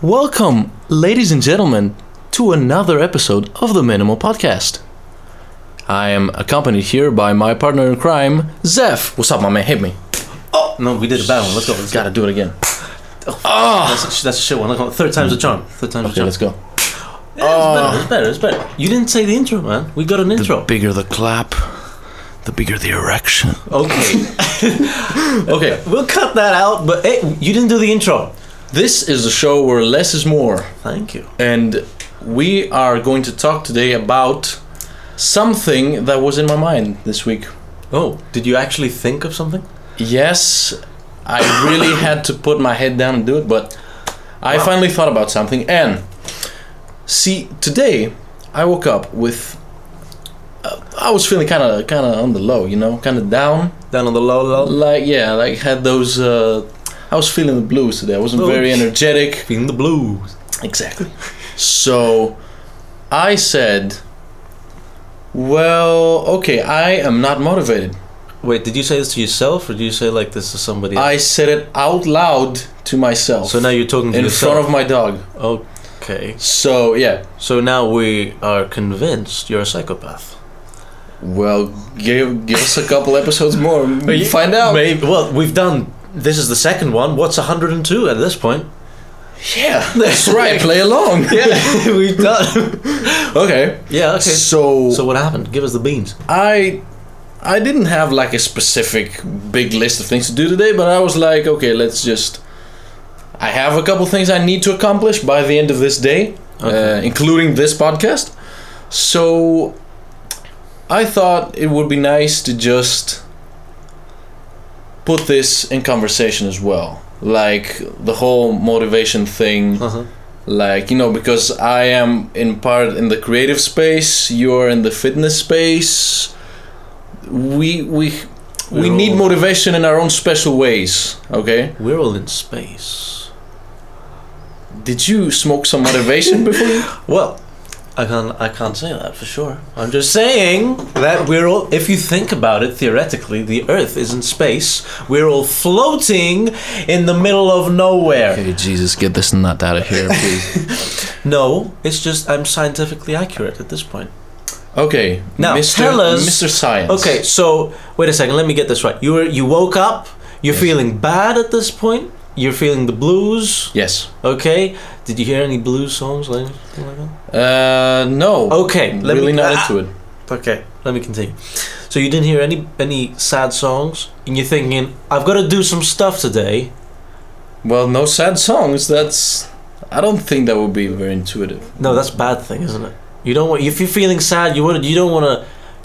Welcome, ladies and gentlemen, to another episode of the Minimal Podcast. I am accompanied here by my partner in crime, Zeph. What's up, my man? Hit me. Oh! No, we did a bad one. Let's go. Let's. Gotta do it again. Ah. That's, that's a shit one. Let's. Third time's a charm. Third time's Okay, a charm. let's go. Yeah, it's better. Ah. It's better. It's better. You didn't say the intro, man. We got an intro. bigger the clap, the bigger the erection. Okay. Okay, we'll cut that out. But hey, you didn't do the intro. This is a show where less is more. Thank you. and we are going to talk today about something that was in my mind this week. Oh, did you actually think of something? Yes, I really had to put my head down and do it, but I Wow. finally thought about something. And see, today I woke up with. Uh, I was feeling kind of, kind of on the low, you know, kind of down. Down on the low, low. Like yeah, like had those. Uh, I was feeling the blues today. I wasn't very energetic. Feeling the blues. Exactly. So I said, Well, okay, I am not motivated. Wait, did you say this to yourself, or did you say like this to somebody? else? I said it out loud to myself so now you're talking to in yourself. front of my dog. Okay. So, yeah. So now we are convinced you're a psychopath. Well, give, give us a couple episodes more. and find out. Maybe. Well, we've done. This is the second one. What's 102 at this point? Yeah, that's right. Play along. Yeah, we've done. Okay. Yeah. Okay. So, So what happened? Give us the beans. I I didn't have like a specific big list of things to do today, but I was like, okay, let's just. I have a couple things I need to accomplish by the end of this day, Okay. uh, including this podcast. So I thought it would be nice to just put this in conversation as well. Like the whole motivation thing Uh-huh. like you know because i am in part in the creative space you're in the fitness space we we we We're need motivation in our own special ways okay We're all in space. did you smoke some motivation before Well, I can't. I can't say that for sure. I'm just saying that we're all. If you think about it, theoretically, the Earth is in space. We're all floating in the middle of nowhere. okay jesus get this nut out of here please No, it's just I'm scientifically accurate at this point. okay Now, mr tell us- mr science Okay, so wait a second. Let me get this right. You were you woke up. You're Yes. feeling bad at this point. You're feeling the blues. yes Okay. Did you hear any blues songs like that? uh no Okay. Let really me, not ah, into it Okay. Let me continue. So you didn't hear any any sad songs, and you're thinking, I've got to do some stuff today. well no sad songs that's i don't think that would be very intuitive No, that's a bad thing, isn't it? You don't want if you're feeling sad, you want you don't want to,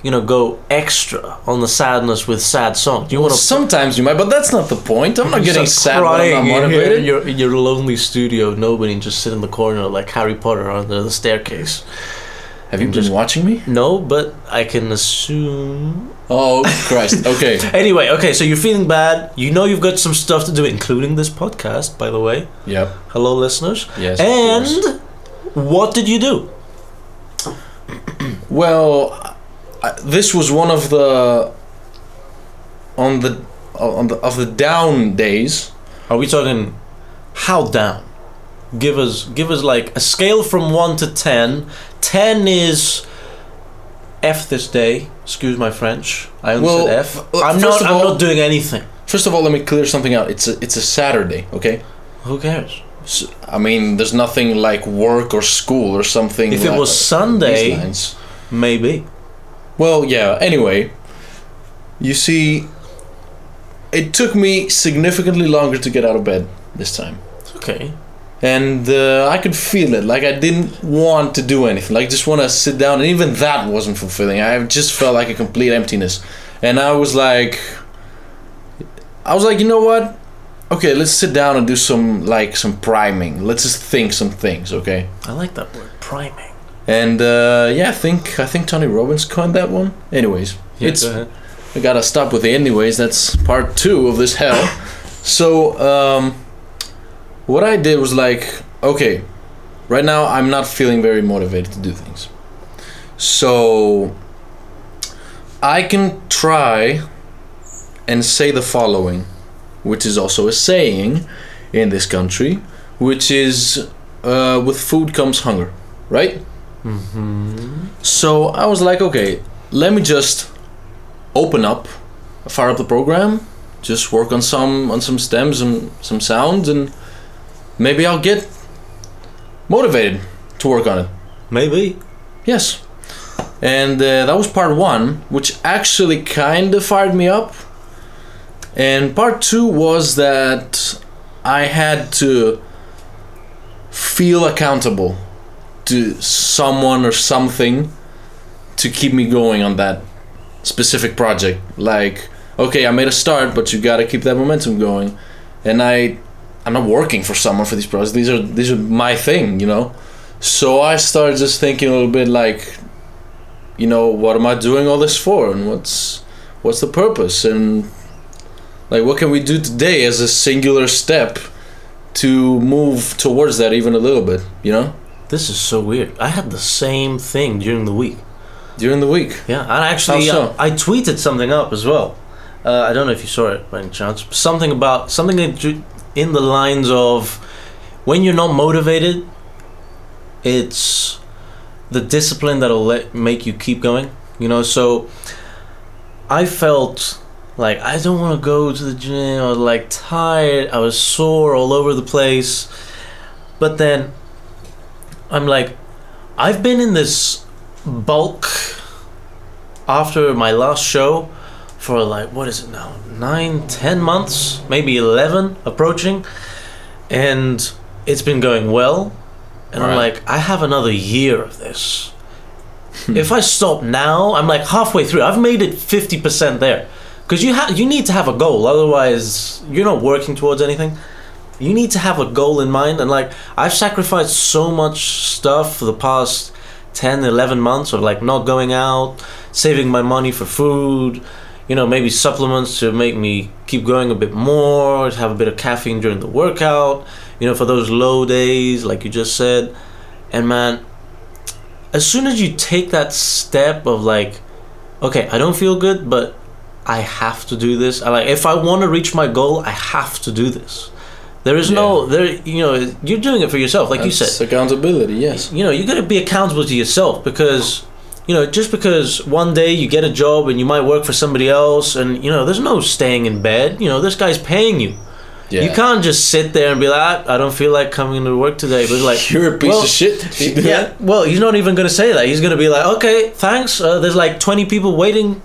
you know, go extra on the sadness with sad songs. You want to Sometimes you might, but that's not the point. I'm not getting sad when I'm not motivated. in your, in your lonely studio, nobody, just sit in the corner like Harry Potter under the staircase. Have you Just- been watching me? No, but I can assume. Oh Christ! Okay. Anyway, okay, so you're feeling bad. You know you've got some stuff to do, including this podcast, by the way. yep. Hello, listeners. Yes. And what did you do? well, I, this was one of the on the on the of the down days. Are we talking how down? Give us give us like a scale from one to ten. Ten is F this day. Excuse my French. I only Well, said F. uh, I'm not. of I'm not doing anything. First of all, let me clear something out. It's a it's a Saturday. Okay. Who cares? So, I mean, there's nothing like work or school or something. If it was Sunday, maybe. Well, yeah. Anyway, you see, it took me significantly longer to get out of bed this time. Okay. and uh, I could feel it. Like I didn't want to do anything. Like just want to sit down, and even that wasn't fulfilling. I just felt like a complete emptiness, and I was like, I was like, you know what? Okay, let's sit down and do some like some priming. Let's just think some things, okay? I like that word, priming. And uh, yeah, I think I think Tony Robbins coined that one. Anyways, Yeah, it's go. I gotta stop with the anyways. That's part two of this hell. so, um, what I did was like, okay, right now I'm not feeling very motivated to do things. So, I can try and say the following, which is also a saying in this country, which is uh, with food comes hunger, right? Mm-hmm. So I was like, okay, let me just open up, fire up the program, just work on some on some stems and some sounds, and maybe I'll get motivated to work on it. Maybe. Yes. And uh, that was part one, which actually kind of fired me up. And part two was that I had to feel accountable to someone or something to keep me going on that specific project. Like, okay, I made a start, but you gotta keep that momentum going. And I, I'm not working for someone for these projects. These are these are my thing, you know. So I started just thinking a little bit like, you know, what am I doing all this for, and what's what's the purpose, and like what can we do today as a singular step to move towards that even a little bit, you know, This is so weird. I had the same thing during the week. during the week. Yeah, and actually, so? uh, I tweeted something up as well. Uh, I don't know if you saw it by any chance. Something about something in the lines of when you're not motivated, it's the discipline that'll let make you keep going. You know, so I felt like I don't want to go to the gym. I was like tired. I was sore all over the place. But then I'm like, I've been in this bulk after my last show for like what is it now? Nine ten months maybe 11 approaching. And it's been going well. And i'm Right. like i have another year of this. Hmm. If i stop now i'm like halfway through. I've made it 50% there. Because you have you need to have a goal. Otherwise you're not working towards anything you need to have a goal in mind and like i've sacrificed so much stuff for the past 10 11 months of like not going out saving my money for food you know maybe supplements to make me keep going a bit more have a bit of caffeine during the workout you know for those low days like you just said. And man as soon as you take that step of like okay i don't feel good but i have to do this i like if i want to reach my goal i have to do this there is no there you know you're doing it for yourself like you said accountability. Yes. you know you got to be accountable to yourself because you know just because one day you get a job and you might work for somebody else and you know there's no staying in bed you know this guy's paying you Yeah. you can't just sit there and be like "Ah, i don't feel like coming to work today but like You're a piece well, of shit. if you do yeah that. well he's not even going to say that he's going to be like okay thanks uh, there's like 20 people waiting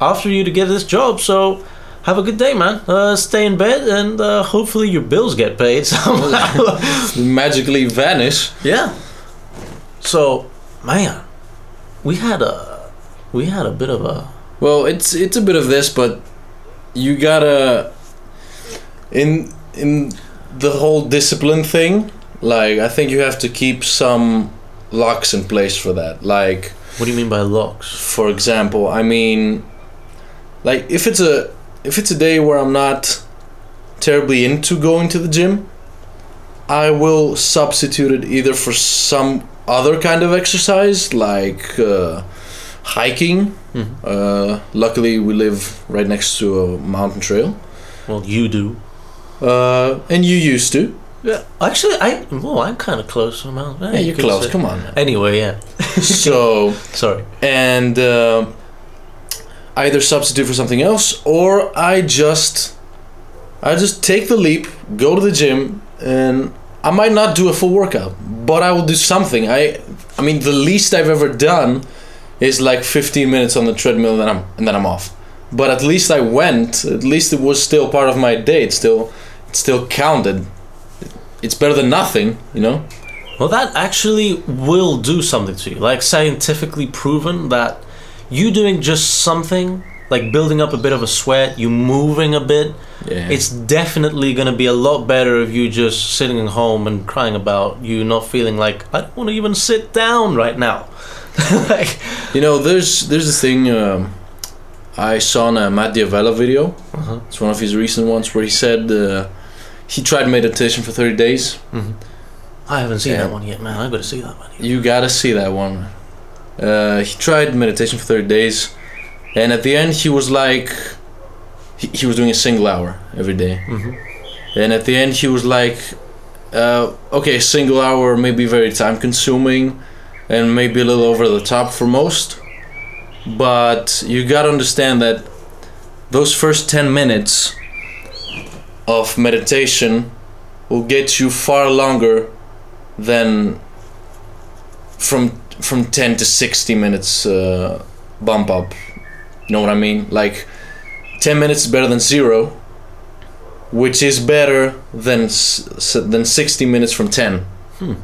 after you to get this job so have a good day man uh, stay in bed and uh, hopefully your bills get paid somehow magically vanish. yeah. So, man, we had a we had a bit of a Well, it's it's a bit of this, but you gotta in in the whole discipline thing. Like, I think you have to keep some locks in place for that. Like, what do you mean by locks? for example, I mean, like if it's a if it's a day where I'm not terribly into going to the gym, I will substitute it either for some other kind of exercise like uh, hiking. Mhm. Uh, luckily, we live right next to a mountain trail, Well, you do. uh, and you used to. Yeah. Actually, I well, I'm kind of close to the mountain. Yeah, you're close. Come on. Anyway, yeah. so. Sorry. and uh, either substitute for something else or I just I just take the leap, go to the gym, and I might not do a full workout, but I will do something. I I mean the least I've ever done is like 15 minutes on the treadmill and then I'm and then I'm off. But at least I went. At least it was still part of my day. It still it still counted. It's better than nothing, you know. Well, that actually will do something to you. Like scientifically proven that you doing just something, like building up a bit of a sweat, you moving a bit, Yeah. it's definitely going to be a lot better if you just sitting at home and crying about you not feeling like I don't want to even sit down right now. like, You know, there's there's this thing um, I saw in a Matt D'Avella video. uh-huh. It's one of his recent ones where he said uh, he tried meditation for 30 days. I haven't seen that one yet, man. I got to see that one. You gotta see that one. Uh, he tried meditation for 30 days, and at the end he was like, he, he was doing a single hour every day. Mm-hmm. And at the end he was like, uh, okay, single hour may be very time consuming and maybe a little over the top for most. But you gotta understand that those first 10 minutes of meditation will get you far longer than from from 10 to 60 minutes uh, bump up. You know what I mean? Like 10 minutes is better than zero, which is better than than 60 minutes from 10. Hmm.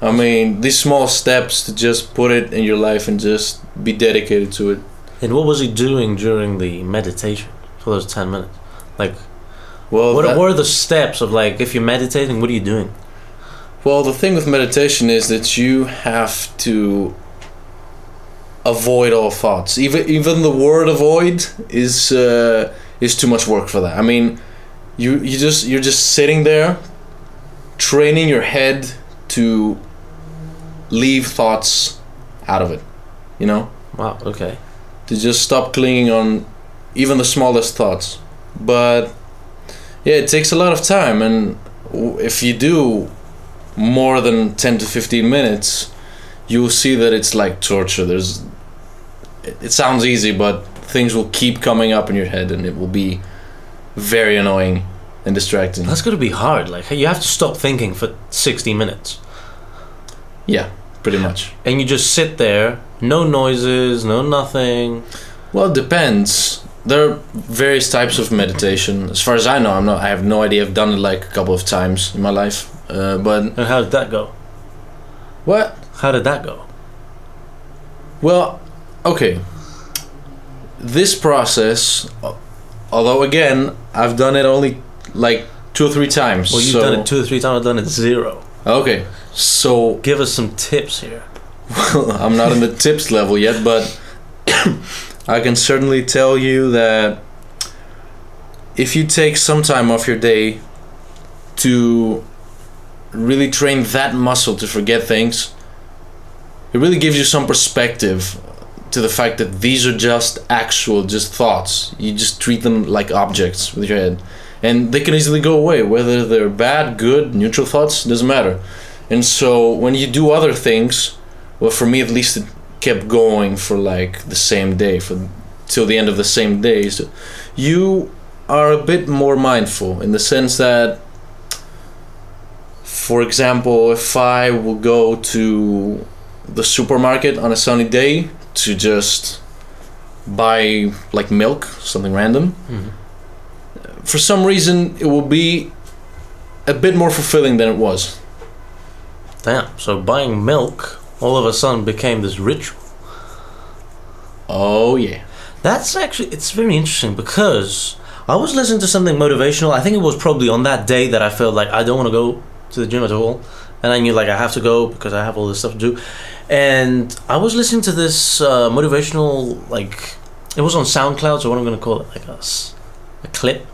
I mean, these small steps to just put it in your life and just be dedicated to it. And what was he doing during the meditation for those 10 minutes? Like, Well, what, that- what are the steps of like, if you're meditating, what are you doing? Well, the thing with meditation is that you have to avoid all thoughts. Even even the word avoid is uh, is too much work for that. I mean, you you just you're just sitting there, training your head to leave thoughts out of it. You know, Wow, okay. to just stop clinging on even the smallest thoughts. But yeah, it takes a lot of time, and if you do more than 10 to 15 minutes, you'll see that it's like torture. There's it, sounds easy, but things will keep coming up in your head and it will be very annoying and distracting. That's gonna be hard. Like, you have to stop thinking for 60 minutes. Yeah, pretty much. And you just sit there, no noises, no nothing. Well, it depends. There are various types of meditation. As far as I know, I'm not. I have no idea. I've done it like a couple of times in my life. Uh, but And how did that go? what? How did that go? Well, okay. This process, although again, I've done it only like two or three times. Well, you've so- done it two or three times, I've done it zero. Okay, so Give us some tips here. Well, I'm not in the tips level yet, but I can certainly tell you that if you take some time off your day to really train that muscle to forget things, it really gives you some perspective to the fact that these are just actual, just thoughts. You just treat them like objects with your head. And they can easily go away, whether they're bad, good, neutral thoughts, doesn't matter. And so when you do other things, well for me at least it kept going for like the same day for till the end of the same day so you are a bit more mindful in the sense that for example if i will go to the supermarket on a sunny day to just buy like milk something random mm-hmm. for some reason it will be a bit more fulfilling than it was Damn. So buying milk all of a sudden became this ritual. oh yeah That's actually it's very interesting because I was listening to something motivational. I think it was probably on that day that I felt like I don't want to go to the gym at all, and I knew like I have to go because I have all this stuff to do. And I was listening to this uh, motivational like it was on SoundCloud, so what I'm gonna call it like a, a clip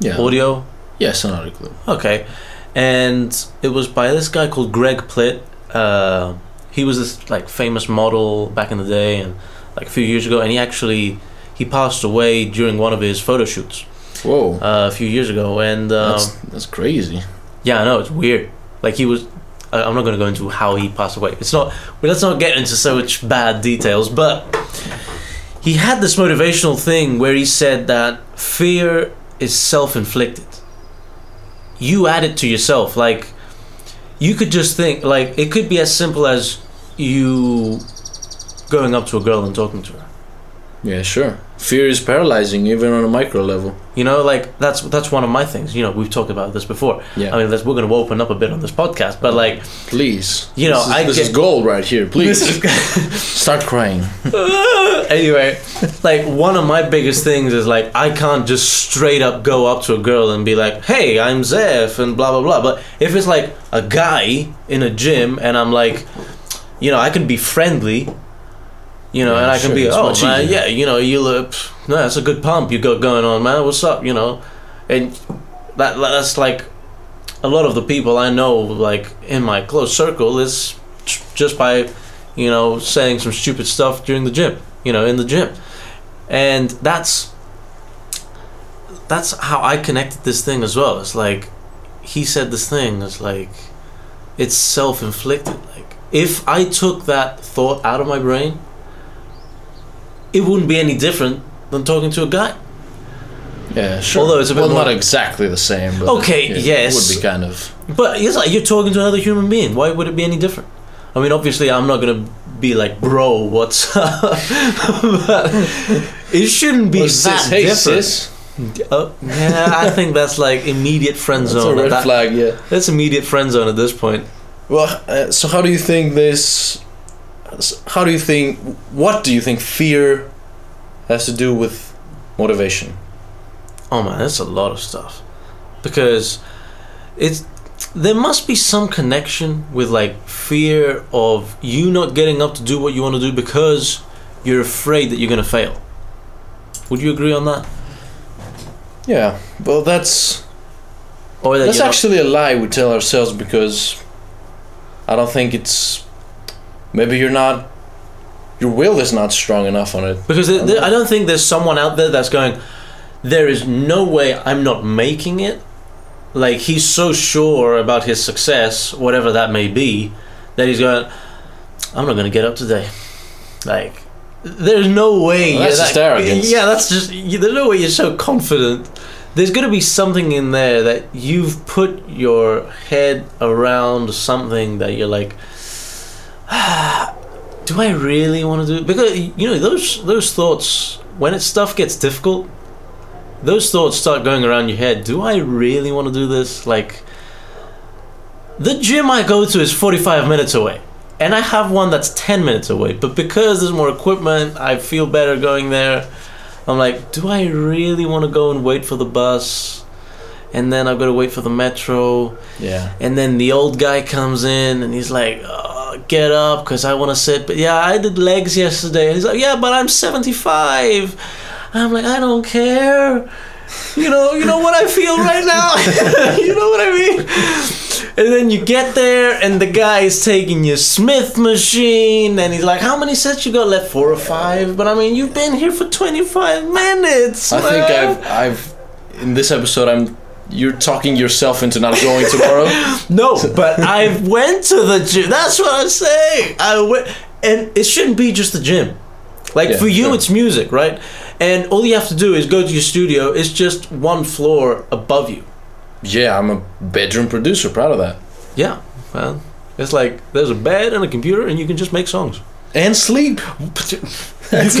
yeah audio. yes another clue Okay, and it was by this guy called Greg Plitt. Uh, he was this like famous model back in the day, and like a few years ago, and he actually he passed away during one of his photo shoots whoa uh, a few years ago. And um, That's that's crazy. Yeah, I know it's weird. Like he was. I- I'm not going to go into how he passed away. It's not. But let's not get into so much bad details. But he had this motivational thing where he said that fear is self-inflicted. You add it to yourself. Like you could just think. Like it could be as simple as you going up to a girl and talking to her. Yeah, sure. Fear is paralyzing, even on a micro level. You know, like that's that's one of my things. You know, we've talked about this before. Yeah. I mean, we're going to open up a bit on this podcast, but like, Please. You know, this is, I this get- is gold right here. Please start crying. anyway, like one of my biggest things is like I can't just straight up go up to a girl and be like, "Hey, I'm Zeph," and blah blah blah. But if it's like a guy in a gym and I'm like, you know, I can be friendly, you know, Yeah, and I can sure, be, oh man, yeah, you know, you look, no, that's a good pump you got going on, man. What's up, you know, and that that's like a lot of the people I know, like in my close circle, is just by, you know, saying some stupid stuff during the gym, you know, in the gym, and that's that's how I connected this thing as well. It's like he said this thing. It's like it's self-inflicted. Like if I took that thought out of my brain, it wouldn't be any different than talking to a guy. Yeah, sure. Although it's a bit well, more- not exactly the same. But Okay, it, yes. it would be kind of. But it's like you're talking to another human being. Why would it be any different? I mean, obviously, I'm not gonna be like, bro, what's up? but it shouldn't be Well, that sis, hey, different. sis. Oh, yeah, I think that's like immediate friend zone. That's a red that- flag. Yeah. That's immediate friend zone at this point. Well, uh, so how do you think this? How do you think? What do you think fear has to do with motivation? Oh man, that's a lot of stuff. Because it's there must be some connection with like fear of you not getting up to do what you want to do because you're afraid that you're gonna fail. Would you agree on that? Yeah. Well, that's Or that that's you're not- actually a lie we tell ourselves because I don't think it's. Maybe you're not. Your will is not strong enough on it. because there- um, I don't think there's someone out there that's going. There is no way I'm not making it. Like he's so sure about his success, whatever that may be, that he's going. I'm not gonna get up today. Like, there's no way. Well, that's just that- arrogance. Yeah, that's just. There's no way you're so confident. There's gonna be something in there that you've put your head around something that you're like. do I really want to do? it? Because you know those those thoughts when it stuff gets difficult, those thoughts start going around your head. Do I really want to do this? Like, the gym I go to is forty five minutes away, and I have one that's ten minutes away. But because there's more equipment, I feel better going there. I'm like, do I really want to go and wait for the bus? And then I've got to wait for the metro. Yeah. And then the old guy comes in and he's like, oh, "Get up, cause I want to sit." But yeah, I did legs yesterday. And he's like, "Yeah, but I'm 75." I'm like, "I don't care." You know, you know what I feel right now. you know what I mean. And then you get there, and the guy is taking your Smith machine, and he's like, "How many sets you got left? Four or five? But I mean, you've been here for 25 minutes." I think. I've I've in this episode I'm you're talking yourself into not going tomorrow. No, but I went to the gym. That's what I'm saying. I went, and it shouldn't be just the gym. Like Yeah, for you, sure. it's music, right? And all you have to do is go to your studio. It's just one floor above you. yeah, I'm a bedroom producer. Proud of that. Yeah, well, it's like there's a bed and a computer, and you can just make songs. And sleep. That's you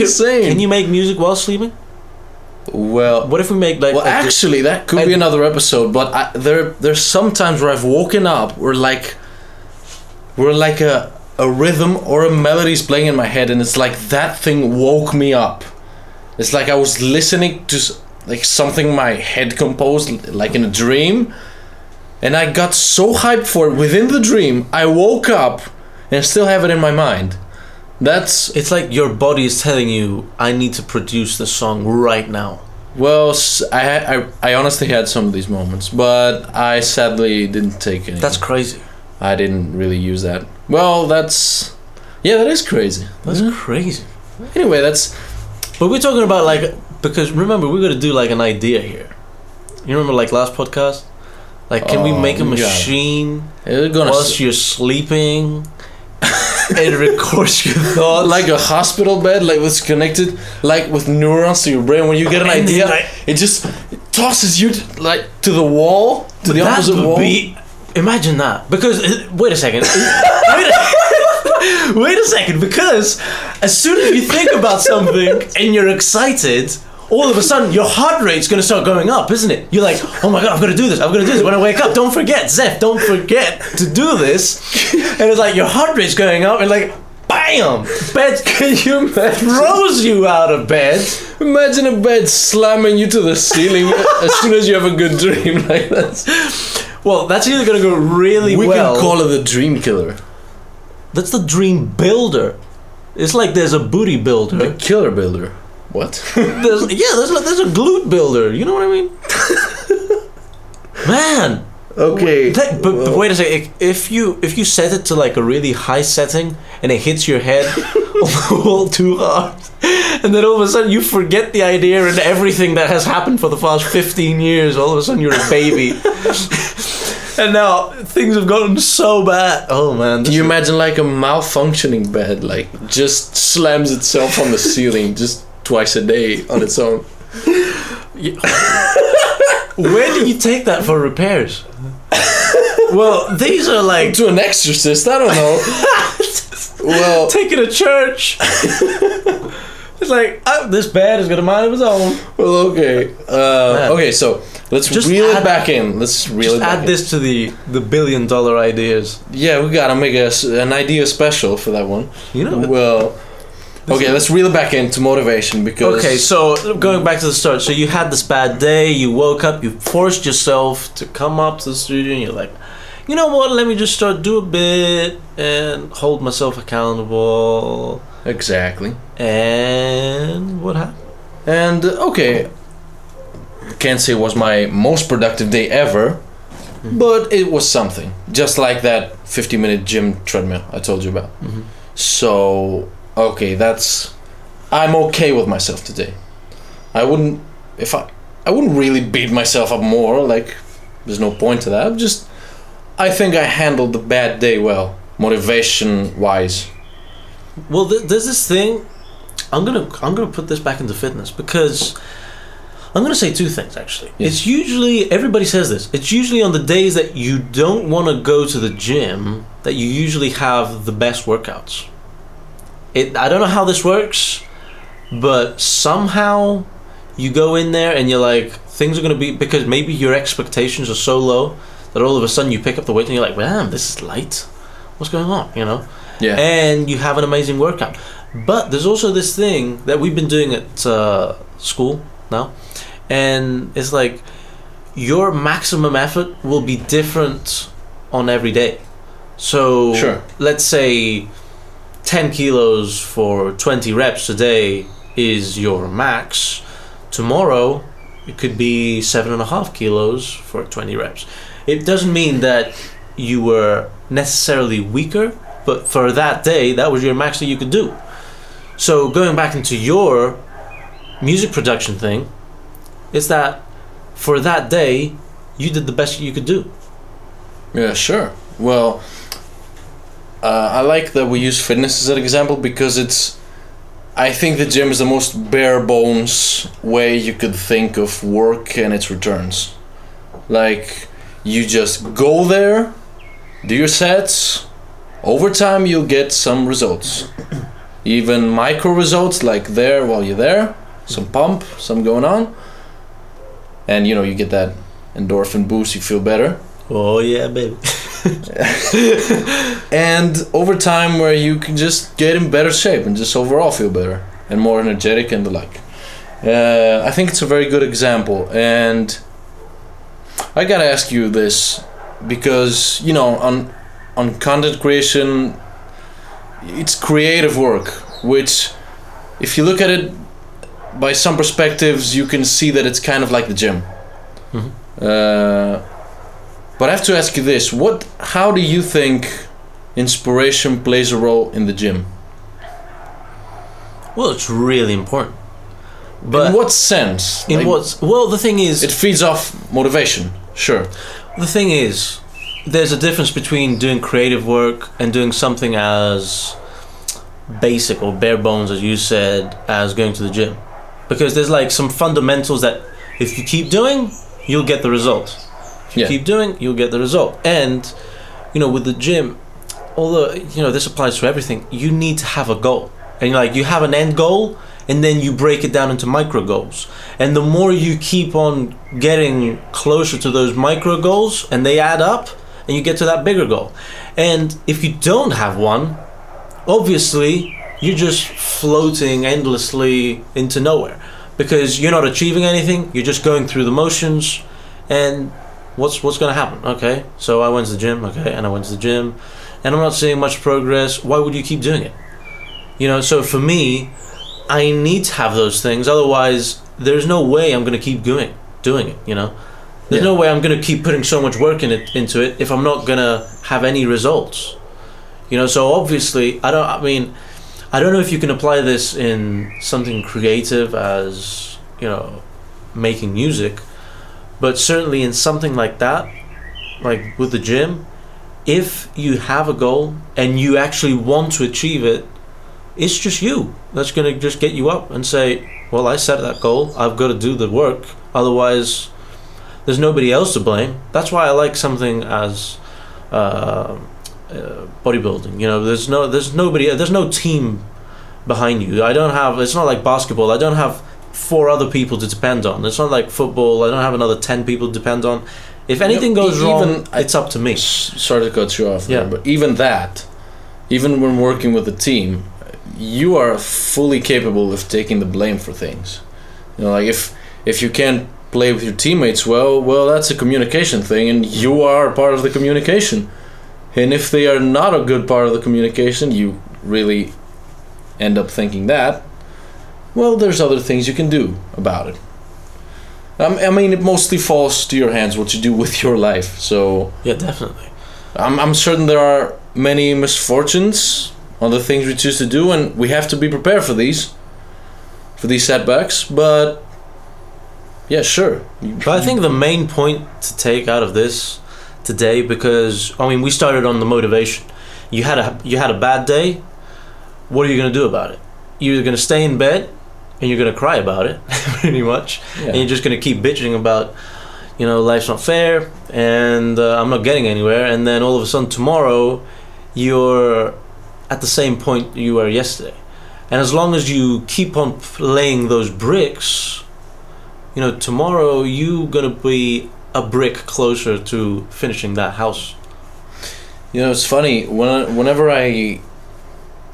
can, insane. Can you make music while sleeping? Well, What if we make like? well, actually, that could I- be another episode. But I, there, there's some times where I've woken up, where like, where like a a rhythm or a melody's playing in my head, and it's like that thing woke me up. It's like I was listening to like something my head composed, like in a dream, and I got so hyped for it within the dream. I woke up and I still have it in my mind. That's it's like your body is telling you, "I need to produce the song right now." Well, I I honestly had some of these moments, but I sadly didn't take any. That's crazy. I didn't really use that. Well, that's yeah, that is crazy. That's Yeah. crazy. Anyway, that's But we're talking about like because remember we're gonna do like an idea here. You remember like last podcast? Like can we Oh, make a um, we it. machine it's gonna whilst s- you're sleeping and records your thoughts? like a hospital bed, like was connected, like with neurons to your brain. When you get an And idea, like- it just tosses you to, like to the wall, to the opposite wall. be imagine that. Because uh, wait a second. wait, a, wait a second, because as soon as you think about something and you're excited, all of a sudden your heart rate's gonna start going up, isn't it? You're like, oh my god, I'm gonna do this, I'm gonna do this. When I wake up, don't forget, Zeph, don't forget to do this. And it's like your heart rate's going up and like bam! Bed Can you imagine? throws you out of bed. Imagine a bed slamming you to the ceiling as soon as you have a good dream like that. Well, that's either gonna go really We well. We can call it the dream killer, That's the dream builder. It's like there's a booty the builder. killer builder. What? There's yeah, there's a, there's a glute builder. You know what I mean? Man, Okay. that, but, but wait a second. If you if you set it to like a really high setting and it hits your head all too hard, and then all of a sudden you forget the idea and everything that has happened for the past fifteen years. All of a sudden you're a baby. and now things have gotten so bad. Oh man, Can you imagine like a malfunctioning bed, like just slams itself on the ceiling just twice a day on its own? where do you take that for repairs? well, these are like To an exorcist, I don't know. well, taking a church. it's like oh, this bed is gonna mind of its own. well, okay, uh, okay. So let's Just reel add- it back in. Let's reel Just it back add this to the the billion dollar ideas. Yeah, we gotta make a, an idea special for that one. You know. Well, okay, let's reel it back into motivation because Okay, so going back to the start, so you had this bad day, you woke up, you forced yourself to come up to the studio, and you're like, you know what, let me just start do a bit and hold myself accountable. exactly. And what happened? And okay, can't say it was my most productive day ever, but it was something. Just like that 50 minute gym treadmill I told you about. Mhm. So, okay, that's I'm okay with myself today. I wouldn't if I I wouldn't really beat myself up more, like there's no point to that. I'm just I think I handled the bad day well, motivation wise. Well, th- there's this thing. I'm gonna I'm gonna put this back into fitness because I'm gonna say two things actually. Yeah. It's usually everybody says this. It's usually on the days that you don't want to go to the gym that you usually have the best workouts. It I don't know how this works, but somehow you go in there and you're like things are gonna be because maybe your expectations are so low that all of a sudden you pick up the weight and you're like, damn, this is light. What's going on? You know Yeah. and you have an amazing workout. But there's also this thing that we've been doing at uh, school now, and it's like your maximum effort will be different on every day. So Sure. let's say 10 kilos for 20 reps a day is your max. Tomorrow it could be seven and a half kilos for 20 reps. It doesn't mean that you were necessarily weaker, but for that day, that was your max that you could do. So going back into your music production thing, is that for that day, you did the best you could do. Yeah, sure. Well, uh, I like that we use fitness as an example because it's. I think the gym is the most bare bones way you could think of work and its returns. Like, you just go there, do your sets, over time you'll get some results. Even micro results, like there while you're there, some pump, some going on. And you know, you get that endorphin boost, you feel better. Oh yeah, baby. and over time where you can just get in better shape and just overall feel better and more energetic and the like. Uh, i think it's a very good example. And i gotta ask you this because you know on on content creation it's creative work which if you look at it by some perspectives you can see that it's kind of like the gym. Mhm. uh, but I have to ask you this: What? How do you think inspiration plays a role in the gym? Well, it's really important. But in what sense? in Like, what? Well, the thing is, It feeds off motivation. Sure. The thing is, there's a difference between doing creative work and doing something as basic or bare bones, as you said, as going to the gym. Because there's like some fundamentals that if you keep doing, you'll get the result. If you Yeah. keep doing, you'll get the result. And, you know, with the gym, although, you know, this applies to everything, you need to have a goal. And like, you have an end goal, and then you break it down into micro goals. And the more you keep on getting closer to those micro goals and they add up and you get to that bigger goal. And if you don't have one, obviously you're just floating endlessly into nowhere because you're not achieving anything, you're just going through the motions and what's what's going to happen? Okay? So I went to the gym, okay? And I went to the gym and I'm not seeing much progress. Why would you keep doing it? You know, so for me, I need to have those things. Otherwise, there's no way I'm going to keep doing doing it. You know, there's Yeah. no way I'm going to keep putting so much work in it into it if I'm not going to have any results. You know, so obviously, I don't. I mean, I don't know if you can apply this in something creative as you know, making music, but certainly in something like that, like with the gym, if you have a goal and you actually want to achieve it, it's just you that's going to just get you up and say, well, I set that goal. I've got to do the work. Otherwise, there's nobody else to blame. That's why I like something as uh, uh, bodybuilding. You know, there's no, there's nobody, there's no team behind you. I don't have. It's not like basketball. I don't have four other people to depend on. It's not like football. I don't have another ten people to depend on. If anything You know, goes e- wrong, it's up to me. Sorry to cut you off. Yeah. but even that, even when working with a team, you are fully capable of taking the blame for things. You know, like if if you can't play with your teammates well, well, that's a communication thing, and you are part of the communication. And if they are not a good part of the communication, you really end up thinking that. Well, there's other things you can do about it. Um, I mean, it mostly falls to your hands what you do with your life. So Yeah, definitely. I'm, I'm certain there are many misfortunes on the things we choose to do, and we have to be prepared for these, for these setbacks. But yeah, sure. But I think the main point to take out of this today, because I mean, we started on the motivation. You had a you had a bad day. What are you gonna do about it? You're either gonna stay in bed and you're gonna cry about it, pretty much, and you're just gonna keep bitching about, you know, life's not fair and uh, I'm not getting anywhere. And then all of a sudden tomorrow, you're at the same point you were yesterday. And as long as you keep on laying those bricks, you know, tomorrow you're gonna be a brick closer to finishing that house. You know, it's funny when whenever I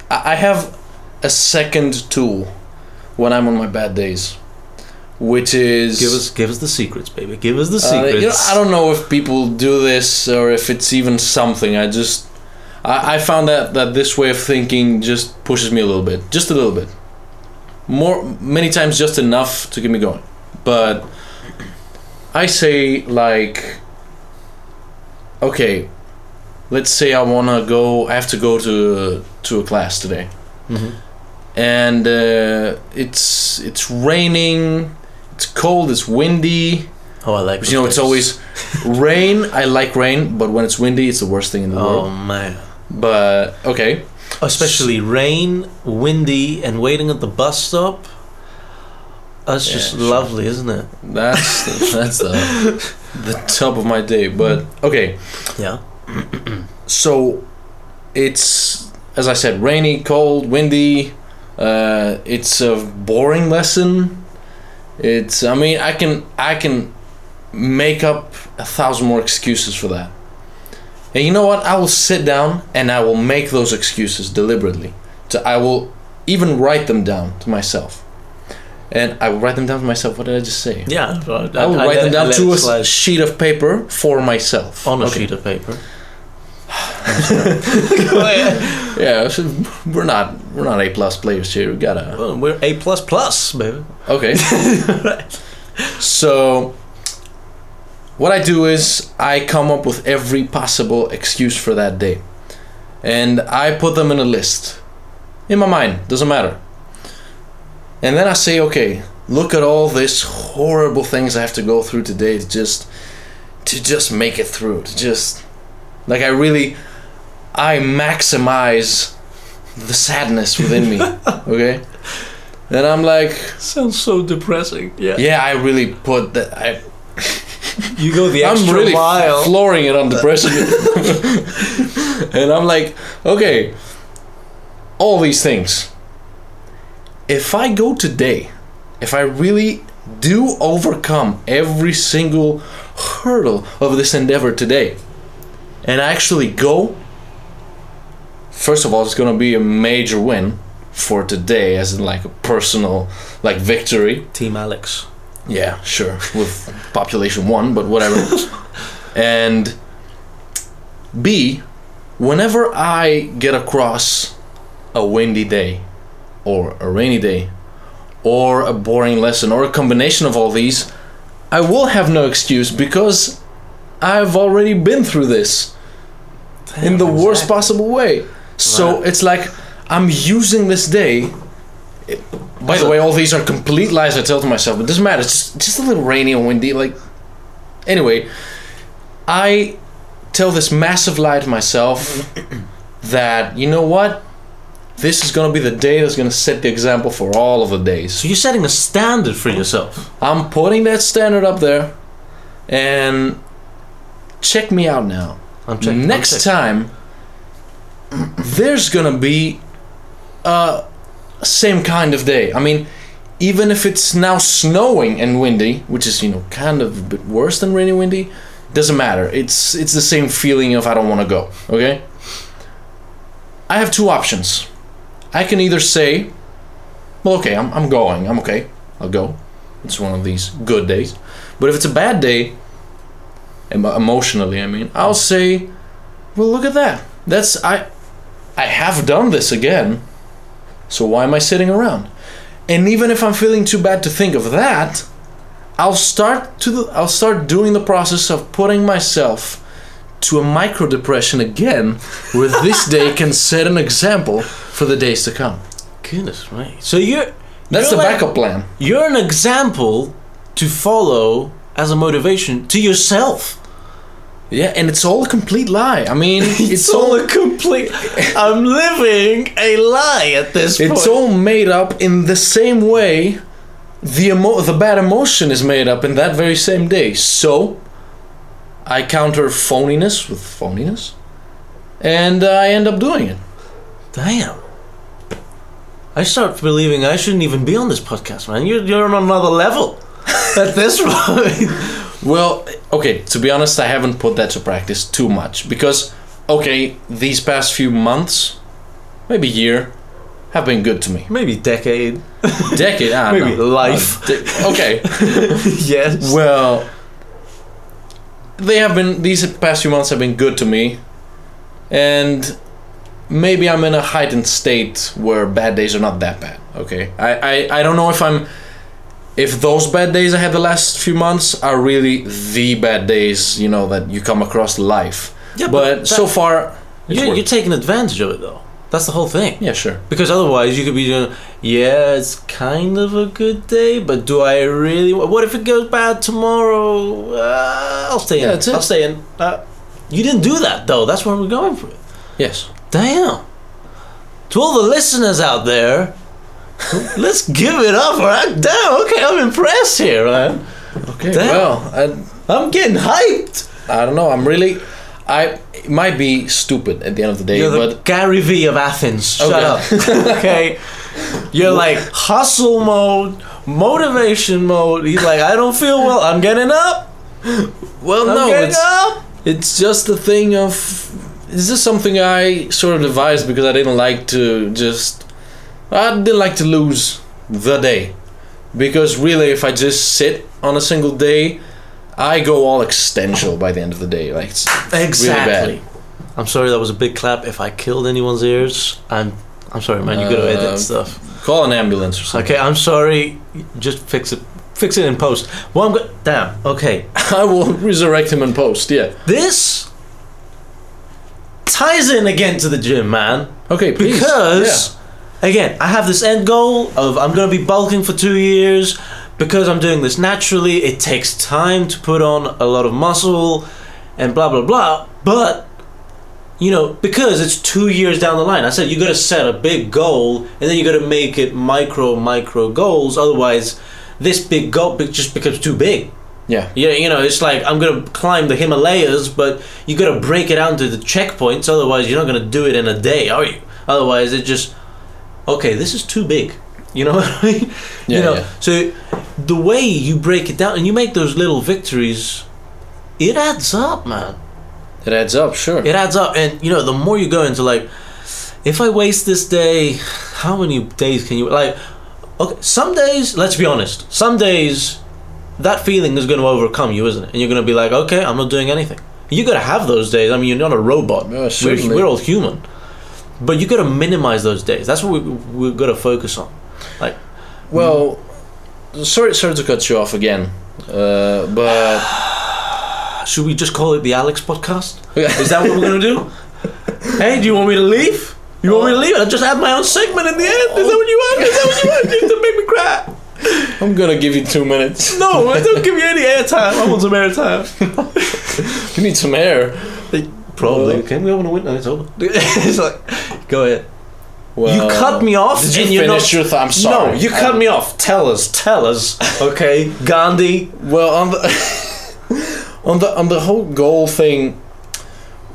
I have a second tool when I'm on my bad days, which is Give us, give us the secrets, baby. Give us the Uh, secrets. you know, I don't know if people do this or if it's even something. I just, I, I found that that this way of thinking just pushes me a little bit, just a little bit, more many times just enough to get me going. But I say like, okay, let's say I wanna go. I have to go to to a class today Mhm. And uh, it's it's raining, it's cold, it's windy. Oh, I like. You know, it's always rain. I like rain, but when it's windy, it's the worst thing in the Oh world. Oh man. But okay, Especially rain, windy, and waiting at the bus stop. That's Yeah, just sure. lovely, isn't it? that's that's the the top of my day. But okay, Yeah. so it's as I said, rainy, cold, windy. Uh, it's a boring lesson. It's I mean I can I can make up a thousand more excuses for that. And you know what? I will sit down and I will make those excuses deliberately. So I will even write them down to myself. And I will write them down to myself. What did I just say? Yeah. I will write them down to a sheet of paper for myself. on a Okay. sheet of paper. Yeah, so we're not we're not A plus players here. We gotta Well, we're A plus plus, baby. okay. so what I do is I come up with every possible excuse for that day, and I put them in a list in my mind. Doesn't matter. And then I say, okay, look at all this horrible things I have to go through today to just to just make it through. To just like I really I maximize the sadness within me. Okay? And I'm like, Sounds so depressing. Yeah. yeah, I really put that I You go the extra I'm really mile. flooring it on depression. and I'm like, okay, all these things. If I go today, if I really do overcome every single hurdle of this endeavor today, and I actually go, first of all, it's gonna be a major win for today, as in like a personal like victory. Team Alex. Yeah, sure. With population one, but whatever. and B, whenever I get across a windy day, or a rainy day, or a boring lesson, or a combination of all these, I will have no excuse because I've already been through this in the worst possible way. So Right. it's like I'm using this day. By the way, all these are complete lies I tell to myself, but it doesn't matter. It's just, just a little rainy and windy. Like, anyway, I tell this massive lie to myself that you know what, this is gonna be the day that's gonna set the example for all of the days. So you're setting a standard for yourself. I'm putting that standard up there, and check me out now. I'm checking. Next I'm checking. time, there's gonna be a same kind of day. I mean, even if it's now snowing and windy, which is you know kind of a bit worse than rainy windy, doesn't matter. It's it's the same feeling of I don't want to go. Okay. I have two options. I can either say, well, okay, I'm I'm going. I'm okay. I'll go. It's one of these good days. But if it's a bad day, emotionally, I mean, I'll say, well, look at that. That's I I have done this again. So why am I sitting around? And even if I'm feeling too bad to think of that, I'll start to the, I'll start doing the process of putting myself to a micro depression again, where this day can set an example for the days to come. Goodness, right. So you're That's you're the like- backup plan. You're an example to follow as a motivation to yourself. Yeah, and it's all a complete lie. I mean, it's, all a complete. I'm living a lie at this point. It's all made up in the same way the emo- the bad emotion is made up in that very same day. So I counter phoniness with phoniness, and I end up doing it. Damn. I start believing I shouldn't even be on this podcast, man. You're, you're on another level at this point. Well, okay, to be honest, I haven't put that to practice too much because, okay, these past few months, maybe year, have been good to me. Maybe decade. Decade, ah, Maybe life. Uh, de- okay. yes. Well, they have been these past few months have been good to me, and maybe I'm in a heightened state where bad days are not that bad. Okay, I I, I don't know if I'm if those bad days I had the last few months are really the bad days you know that you come across life. Yeah, but so that- far, you're, you're taking advantage of it, though. That's the whole thing. yeah, sure. Because otherwise, you could be doing, yeah, it's kind of a good day, but do I really? What if it goes bad tomorrow? Uh, I'll stay in. Yeah, that's. I'll stay in. Uh, you didn't do that though. That's where we're going for it. Yes. Damn. To all the listeners out there, let's give it up. All right? Damn. Okay, I'm impressed here, man. Okay. Damn. Well, I, I'm getting hyped. I don't know. I'm really. I it might be stupid at the end of the day, You're the but Gary V of Athens. Shut Okay. up. okay. You're like hustle mode, motivation mode. He's like, I don't feel well. I'm getting up. well, I'm no, it's up. it's just the thing of Is this is something I sort of devised because I didn't like to just I didn't like to lose the day because really if I just sit on a single day I go all existential by the end of the day like it's Exactly. really I'm sorry that was a big clap. If I killed anyone's ears, I'm I'm sorry, man. You gotta Uh, edit stuff. call an ambulance or something Okay, I'm sorry. Just fix it. Fix it in post. Well, I'm go- damn. Okay, I will resurrect him in post yeah this ties in again to the gym, man. okay please Because again, I have this end goal of I'm gonna be bulking for two years. Because I'm doing this naturally, it takes time to put on a lot of muscle and blah blah blah. But you know, because it's two years down the line, I said you gotta set a big goal and then you gotta make it micro micro goals. Otherwise, this big goal just becomes too big. yeah Yeah, you know, it's like I'm gonna climb the Himalayas, but you gotta break it down to the checkpoints. Otherwise, you're not gonna do it in a day, are you? Otherwise, it just okay. This is too big. You know what I mean? Yeah, you know, yeah. so the way you break it down and you make those little victories, it adds up, man. it adds up sure It adds up, and you know, the more you go into like, if I waste this day, how many days can you like? Okay, some days, let's be honest, some days that feeling is going to overcome you, isn't it? And you're going to be like, okay, I'm not doing anything. You got to have those days. I mean, you're not a robot. Yeah, we're, we're all human, but you got to minimize those days. That's what we we've got to focus on. Like, Well, sorry, sorry to cut you off again, uh, but should we just call it the Alex podcast? Is that what we're gonna do? hey, do you want me to leave? You want me to leave? I'll just have my own segment in the end. Is that what you want? Is that what you want? You to make me cry? I'm gonna give you two minutes. No, I don't give you any airtime. I want some airtime. You need some air. Probably. Well- okay, we open a window. It's over. it's like, go ahead. Well, you cut me off. Did you and you're finish not, your th- I'm sorry. No, you cut me off. Tell us. Tell us. Okay, Gandhi. Well, on the on the on the whole goal thing.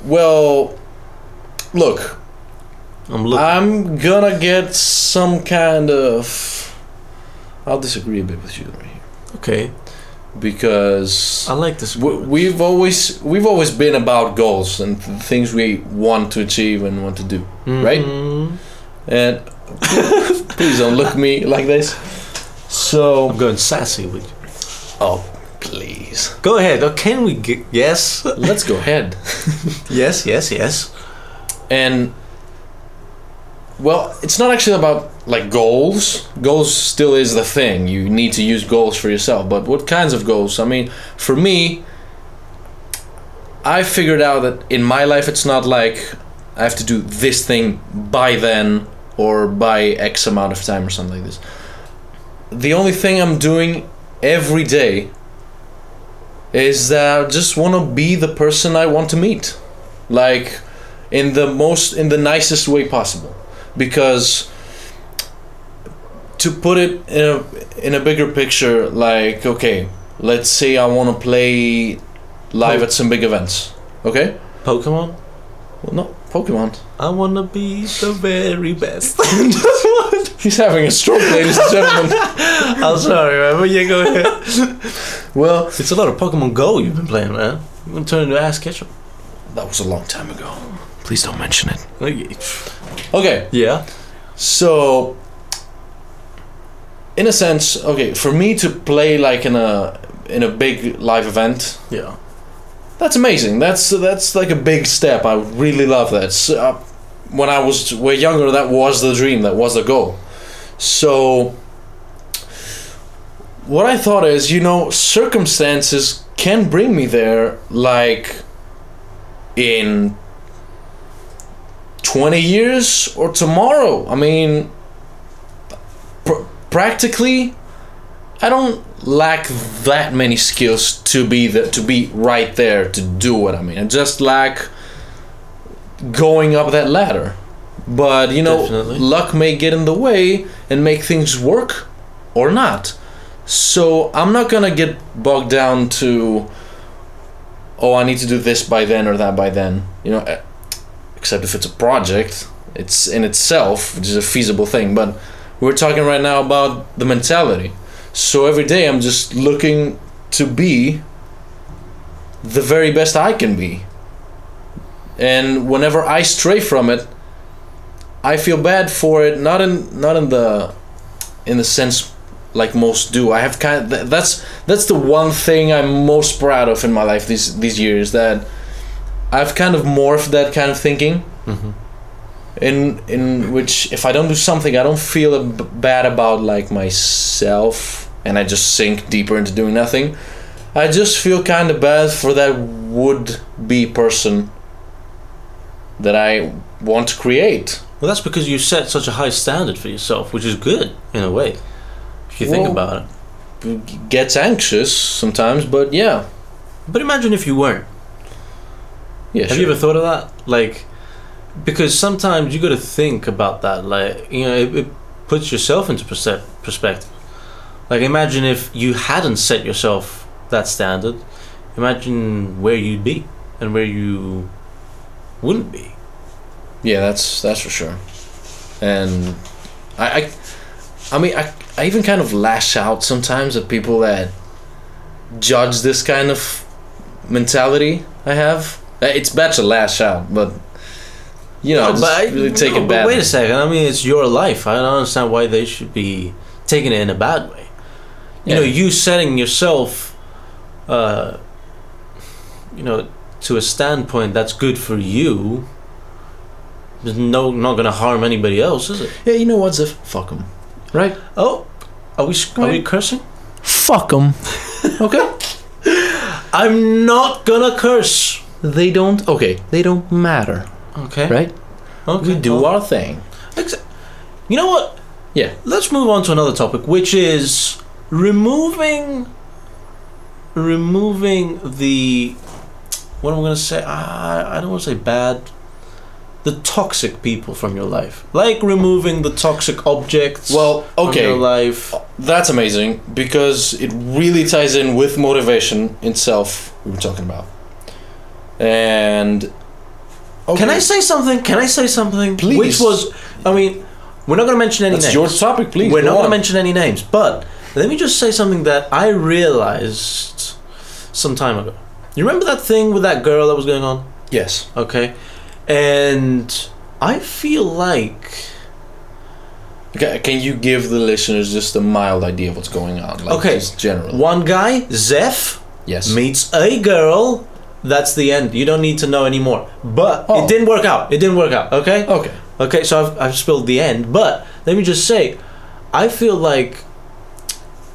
Well, look, I'm looking. I'm gonna get some kind of. I'll disagree a bit with you right here okay, because I like this. we, we've always we've always been about goals and th- things we want to achieve and want to do. right? Mhm. And please don't look me like this. So I'm going sassy with you. oh please, Go ahead. Oh, can we get yes? let's go ahead. yes, yes, yes. and well it's not actually about like goals. Goals still is the thing. You need to use goals for yourself. But what kinds of goals? I mean for me i figured out that in my life it's not like i have to do this thing by then or by x amount of time or something like this. The only thing i'm doing every day is that i just want to be the person i want to meet. Like in the most in the nicest way possible because to put it in a in a bigger picture like okay let's say i want to play live at some big events okay Pokemon. well no pokemon I wanna be the very best. he's having a stroke ladies and gentlemen I'm sorry, man, but yeah, go ahead. well It's a lot of Pokemon Go you've been playing, man. You gonna turn into Ash Ketchum. that was a long time ago please don't mention it okay Yeah. So, in a sense, okay, for me to play like in a in a big live event, Yeah. that's amazing. That's that's like a big step. I really love that. So, uh, when I was way younger, that was the dream. That was the goal. So, what I thought is, you know, circumstances can bring me there, like in 20 years or tomorrow. I mean, pr- practically, I don't lack that many skills to be the, to be right there to do what I mean. I just lack going up that ladder. But you know, Definitely. luck may get in the way and make things work or not. So I'm not gonna get bogged down to oh I need to do this by then or that by then. You know, eh, except if it's a project, it's in itself, which is a feasible thing. But we're talking right now about the mentality. So every day I'm just looking to be the very best I can be. And whenever I stray from it, I feel bad for it. Not in not in the in the sense like most do. I have kind of that's that's the one thing I'm most proud of in my life these these years that I've kind of morphed that kind of thinking Mm-hmm. in in which if I don't do something I don't feel b- bad about like myself and I just sink deeper into doing nothing. I just feel kind of bad for that would be person that I want to create. Well, that's because you set such a high standard for yourself, which is good in a way. If you think Well- about it. Gets anxious sometimes, but yeah. But imagine if you weren't. Yeah, Have sure. you ever thought of that? Like, because sometimes you got to think about that. Like, you know, it, it puts yourself into perse- perspective. Like, imagine if you hadn't set yourself that standard. Imagine where you'd be and where you wouldn't be. Yeah, that's that's for sure. And I, I, I mean, I, I even kind of lash out sometimes at people that judge this kind of mentality I have. Uh, It's bad to lash out, but you know, No, just but I- really take no, bad. Wait a second. I mean, it's your life. I don't understand why they should be taking it in a bad way. You know, you setting yourself, uh, you know, to a standpoint that's good for you. Is no, not gonna harm anybody else, is it? Yeah, you know what, Ziff? Fuck them. Right? Oh, are we are we cursing? Fuck them. okay. I'm not gonna curse. They don't. Okay. They don't matter. Okay. Right? Okay. We do well, our thing. exa- You know what? Yeah. Let's move on to another topic, which is removing removing the what am I'm gonna say. I I don't want to say bad. The toxic people from your life, like removing the toxic objects. Well, from okay. your life. Uh, that's amazing because it really ties in with motivation itself we were talking about. And okay. Can I say something? Can I say something? Please. Which was, I mean, we're not going to mention any That's names. your topic, please. we're go not going to mention any names, but let me just say something that I realized some time ago. You remember that thing with that girl that was going on? Yes. Okay, and I feel like Okay, can you give the listeners just a mild idea of what's going on? Like Okay. Just generally. one guy, Zeph, Yes. meets a girl. That's the end. You don't need to know anymore. But Oh. it didn't work out. It didn't work out. Okay. Okay. Okay, so I've, I've spilled the end, but let me just say, I feel like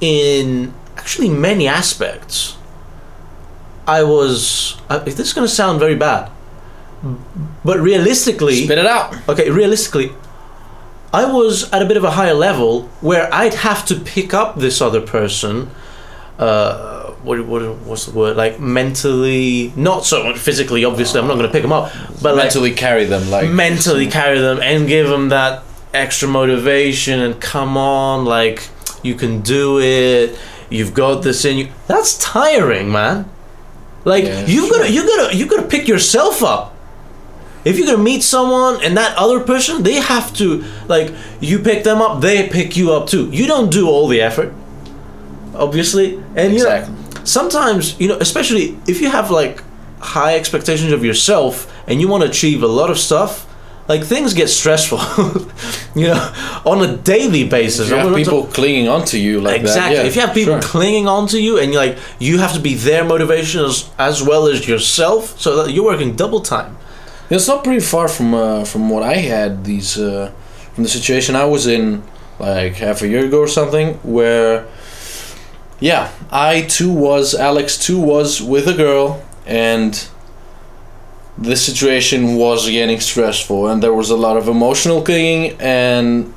in actually many aspects, I was. Uh, this is going to sound very bad, but realistically, Spit it out. okay, realistically, I was at a bit of a higher level where I'd have to pick up this other person. Uh, what, what what's the word? Like mentally, not so much physically. Obviously, I'm not going to pick them up, but like Mentally carry them like mentally carry them and give them that extra motivation and come on like you can do it you've got this in you that's tiring man like Yeah, you've sure. got to you got to you got to pick yourself up if you're gonna meet someone and that other person they have to like you pick them up they pick you up too you don't do all the effort obviously and you know, Exactly. Sometimes you know especially if you have like high expectations of yourself and you want to achieve a lot of stuff like things get stressful you know on a daily basis If you have people clinging onto you like exactly that. yeah, if you have people sure. clinging onto you and you're like you have to be their motivation as, as well as yourself so that you're working double time It's not pretty far from uh, from what I had these uh, from the situation I was in like half a year ago or something where yeah I too was Alex too was with a girl and the situation was getting stressful and there was a lot of emotional clinging and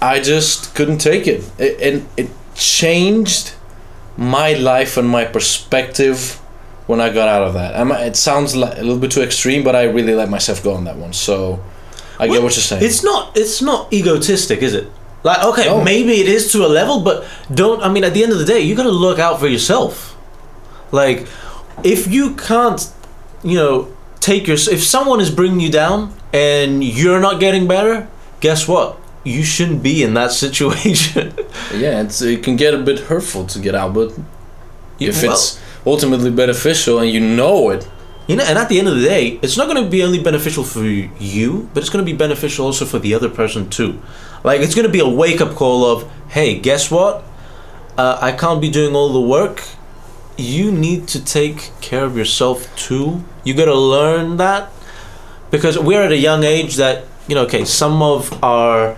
I just couldn't take it, it and it changed my life and my perspective when I got out of that. I'm, it sounds like a little bit too extreme, but I really let myself go on that one. So I Well, get what you're saying. It's not. It's not egotistic, is it? Like, okay, No. maybe it is to a level, but don't. I mean, at the end of the day, you got to look out for yourself. Like, if you can't, you know, take your. If someone is bringing you down and you're not getting better, guess what? You shouldn't be in that situation. yeah, it's, it can get a bit hurtful to get out, but if Well, it's ultimately beneficial and you know it, You know, and at the end of the day, it's not going to be only beneficial for you, but it's going to be beneficial also for the other person too. Like it's going to be a wake up call of, hey, guess what? Uh, I can't be doing all the work. You need to take care of yourself too. You got to learn that because we're at a young age that you know. Okay, some of our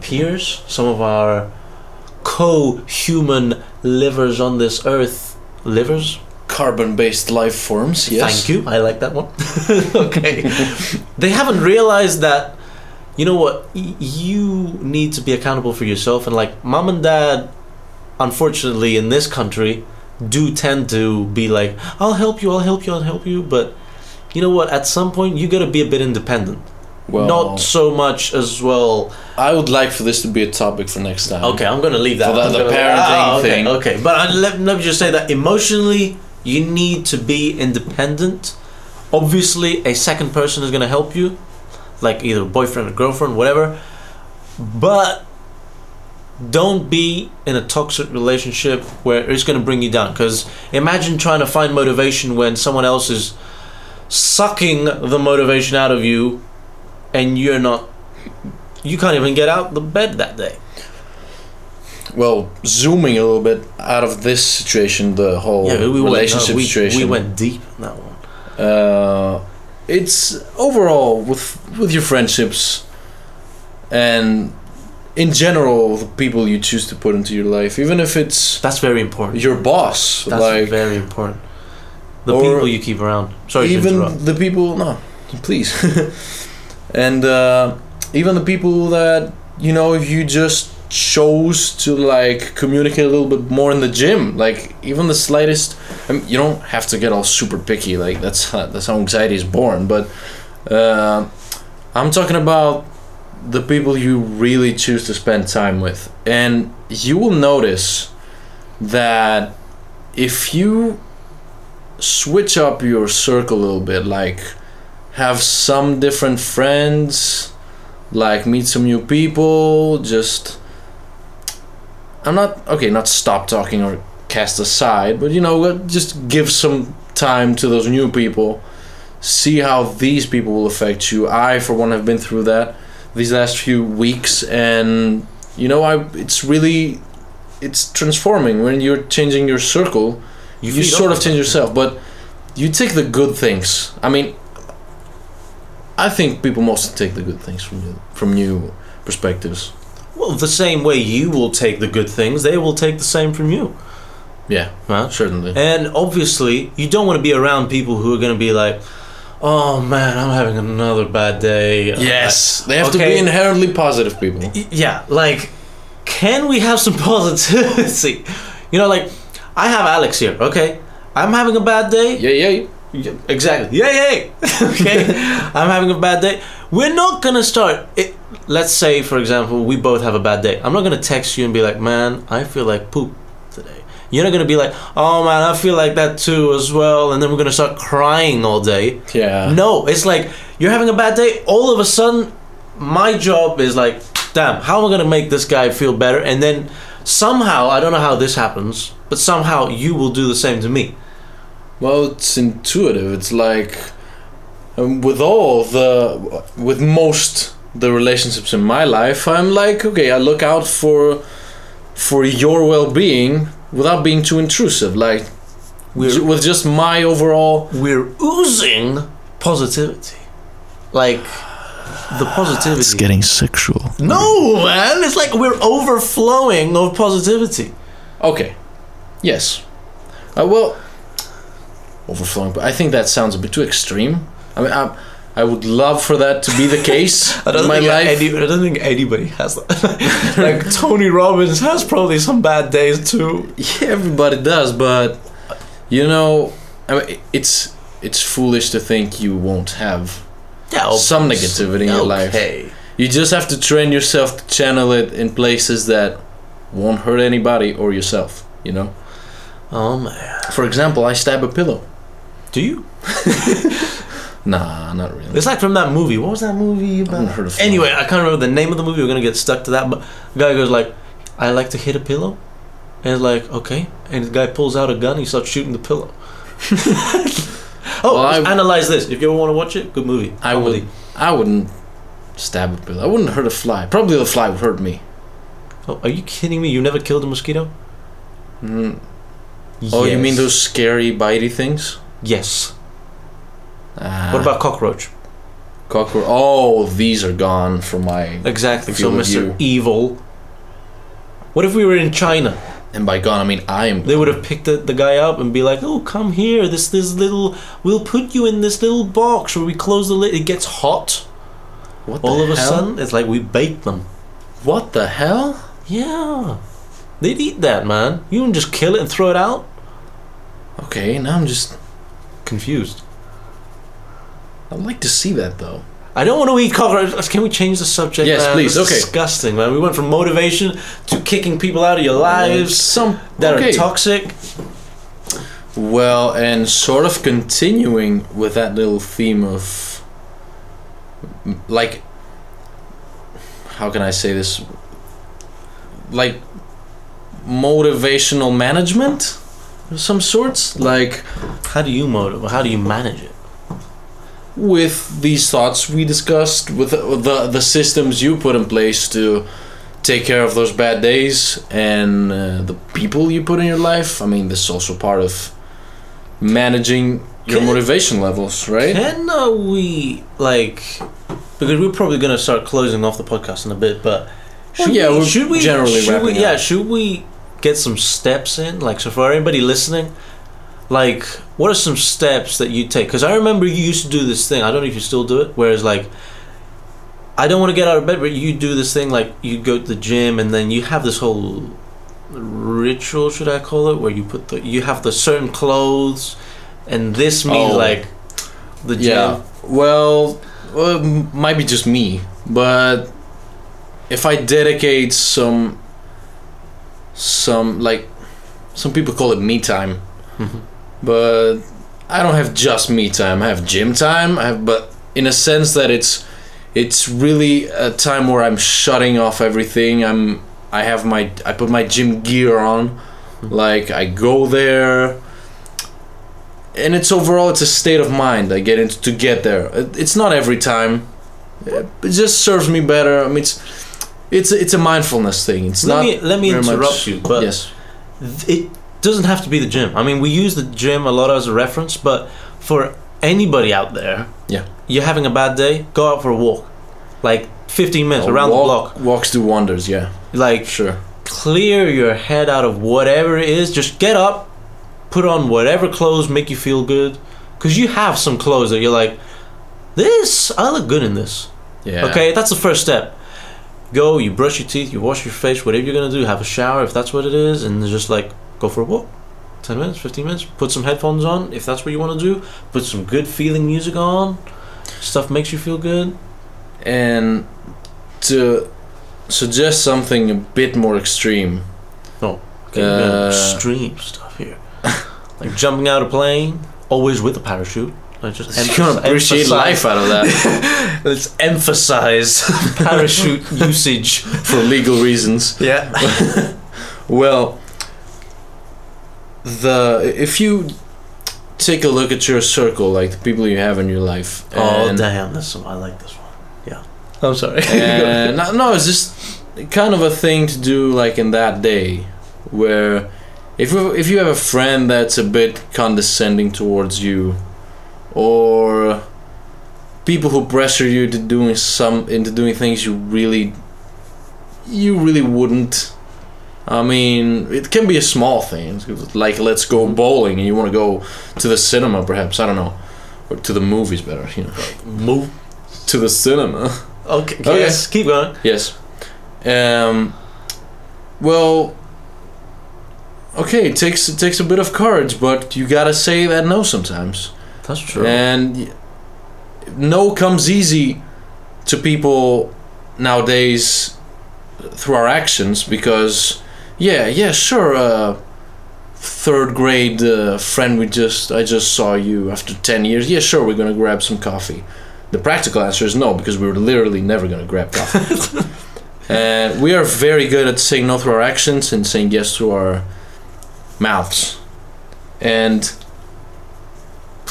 peers, some of our co-human livers on this earth, livers carbon-based life forms. Yes. Thank you. I like that one. okay. they haven't realized that, you know what, y- you need to be accountable for yourself. And like, mom and dad, unfortunately, in this country, do tend to be like, I'll help you, I'll help you, I'll help you. But you know what, at some point, you gotta be a bit independent. Well, Not so much as well. I would like for this to be a topic for next time. Okay, I'm gonna leave that. For the- the parenting ah, okay, thing. Okay, but I, let, let me just say that emotionally, you need to be independent. Obviously, a second person is gonna help you, like either a boyfriend or girlfriend, whatever. But don't be in a toxic relationship where it's gonna bring you down. Because imagine trying to find motivation when someone else is sucking the motivation out of you, and you're not. You can't even get out the bed that day. Well, zooming a little bit out of this situation, the whole Yeah, we relationship went, no, we, situation. we went deep in that one. uh, it's overall with with your friendships and in general the people you choose to put into your life even if it's That's very important. your boss That's like very important. The people you keep around. Sorry even the people no please and uh, even the people that you know you just chose to like communicate a little bit more in the gym like even the slightest I mean, you don't have to get all super picky. Like that's how, that's how anxiety is born. But uh, I'm talking about the people you really choose to spend time with, and you will notice that if you switch up your circle a little bit, like have some different friends, like meet some new people, just I'm not okay, not stop talking or cast aside, but you know, just give some time to those new people. See how these people will affect you. I, for one, have been through that these last few weeks, and you know, I it's really it's transforming when you're changing your circle. You, you sort of change yourself, but you take the good things. I mean, I think people mostly take the good things from you, from new perspectives. Well, the same way you will take the good things, they will take the same from you. Yeah, Huh? certainly. And obviously, you don't want to be around people who are going to be like, "Oh man, I'm having another bad day." Yes, they have to be inherently positive people. Yeah, like, can we have some positivity? You know, like, I have Alex here. Okay, I'm having a bad day. Yeah, yeah. Yeah, exactly. Yeah, yeah. okay, I'm having a bad day. We're not gonna start. It, let's say, for example, we both have a bad day. I'm not gonna text you and be like, "Man, I feel like poop today." You're not gonna be like, "Oh man, I feel like that too as well," and then we're gonna start crying all day. Yeah. No, it's like you're having a bad day. All of a sudden, my job is like, damn, how am I gonna make this guy feel better? And then somehow, I don't know how this happens, but somehow you will do the same to me. Well, it's intuitive. It's like um, with all the with most the relationships in my life, I'm like, okay, I look out for for your well-being without being too intrusive. Like We're ju- with just my overall. we're oozing positivity, like the positivity. It's getting sexual. no, man, it's like we're overflowing of positivity. Okay. Yes. Uh, well, overflowing. But I think that sounds a bit too extreme. I mean, I, I would love for that to be the case in my life. Any, I don't think anybody has that. like Tony Robbins has probably some bad days too. Yeah, everybody does, but you know, I mean, it's it's foolish to think you won't have. Yeah, Some negativity in your life. Okay. You just have to train yourself to channel it in places that won't hurt anybody or yourself. You know. Oh man. For example, I stab a pillow. Do you? Nah, not really. It's like from that movie. What was that movie I about? heard of. Anyway, I can't remember the name of the movie. We're gonna get stuck to that. But the guy goes like, "I like to hit a pillow," and it's like, "Okay." And the guy pulls out a gun. He starts shooting the pillow. oh, Well, I- analyze this. If you ever want to watch it, good movie. I Comedy. would. I wouldn't stab a pillow. I wouldn't hurt a fly. Probably the fly would hurt me. Oh, are you kidding me? You never killed a mosquito? Mm. Oh, you mean those scary bitey things? Yes. Ah, What about cockroach? cockroach? Oh, these are gone from my. Exactly. So, Mr. Evil. What if we were in China? And by gone, I mean I am. They would have picked the, the guy up and be like, "Oh, come here. This this little. We'll put you in this little box where we close the lid. It gets hot. What the All of a sudden, it's like we bake them. What the hell? Yeah, they'd eat that, man. You can just kill it and throw it out. Okay, now I'm just. Confused. I'd like to see that though. I don't want to eat cockroaches. Can we change the subject? Yes, man? please, This okay. Disgusting, man. We went from motivation to kicking people out of your lives Some that okay. are toxic. Well, and sort of continuing with that little theme of, like, how can I say this? Like, motivational management of some sorts? Like, How do you motivate? How do you manage it? with these thoughts we discussed, with the, the, the systems you put in place to take care of those bad days and uh, the people you put in your life. I mean, this is also part of managing your Can- motivation levels, right? Can uh, we like? Because we're probably gonna start closing off the podcast in a bit, but Well, should yeah, we, should we generally should we, yeah up. should we get some steps in like so for everybody listening like what are some steps that you take because i remember you used to do this thing i don't know if you still do it whereas like i don't want to get out of bed but you do this thing like you go to the gym and then you have this whole ritual, should I call it, where you put the you have the certain clothes, and this means Oh. like the gym. Yeah. Well, well, might be just me, but if I dedicate some, some like, some people call it me time, Mhm. but I don't have just me time. I have gym time. I have, but in a sense that it's, it's really a time where I'm shutting off everything. I'm, I have my, I put my gym gear on, like I go there and it's overall it's a state of mind I get into to get there. It- It's not every time. It just serves me better. I mean, it's it's a, it's a mindfulness thing. It's Let not. me let me very much- interrupt you, but yes, it doesn't have to be the gym. I mean, we use the gym a lot as a reference, but for anybody out there, Yeah. you're having a bad day, go out for a walk, like 15 minutes around the block, Walks do wonders. Yeah, like sure. clear your head out of whatever it is. Just get up, put on whatever clothes make you feel good, because you have some clothes that you're like, this I look good in this. Yeah. Okay, that's the first step. Go, you brush your teeth, you wash your face, whatever you're gonna do, have a shower if that's what it is, and just like go for a walk. 10 minutes, 15 minutes, put some headphones on if that's what you want to do, put some good feeling music on, stuff makes you feel good. And to suggest something a bit more extreme. Oh, okay, Uh, extreme stuff here. like jumping out a plane, always with a parachute. Like just gonna emphasize- appreciate life out of that Let's emphasize parachute usage. for legal reasons. Yeah. Well, the if you take a look at your circle, like the people you have in your life, Oh damn, this one I like this one. Yeah. I'm sorry. Uh, and no, no, it's just kind of a thing to do like in that day, where if you, if you have a friend that's a bit condescending towards you, or people who pressure you to doing some into doing things you really you really wouldn't. I mean, it can be a small thing, like let's go bowling, and you want to go to the cinema, perhaps I don't know, or to the movies, better, you know, Move. to the cinema. Okay. Okay. Yes. Keep going. Yes. Um. Well. Okay, it takes it takes a bit of courage, but you gotta say that no sometimes. That's true. And no comes easy to people nowadays through our actions because, yeah, yeah, sure. Uh, third grade uh, friend, we just I just saw you after ten years. Yeah, sure, we're gonna grab some coffee. The practical answer is no because we were literally never gonna grab coffee. and we are very good at saying no through our actions and saying yes through our mouths. And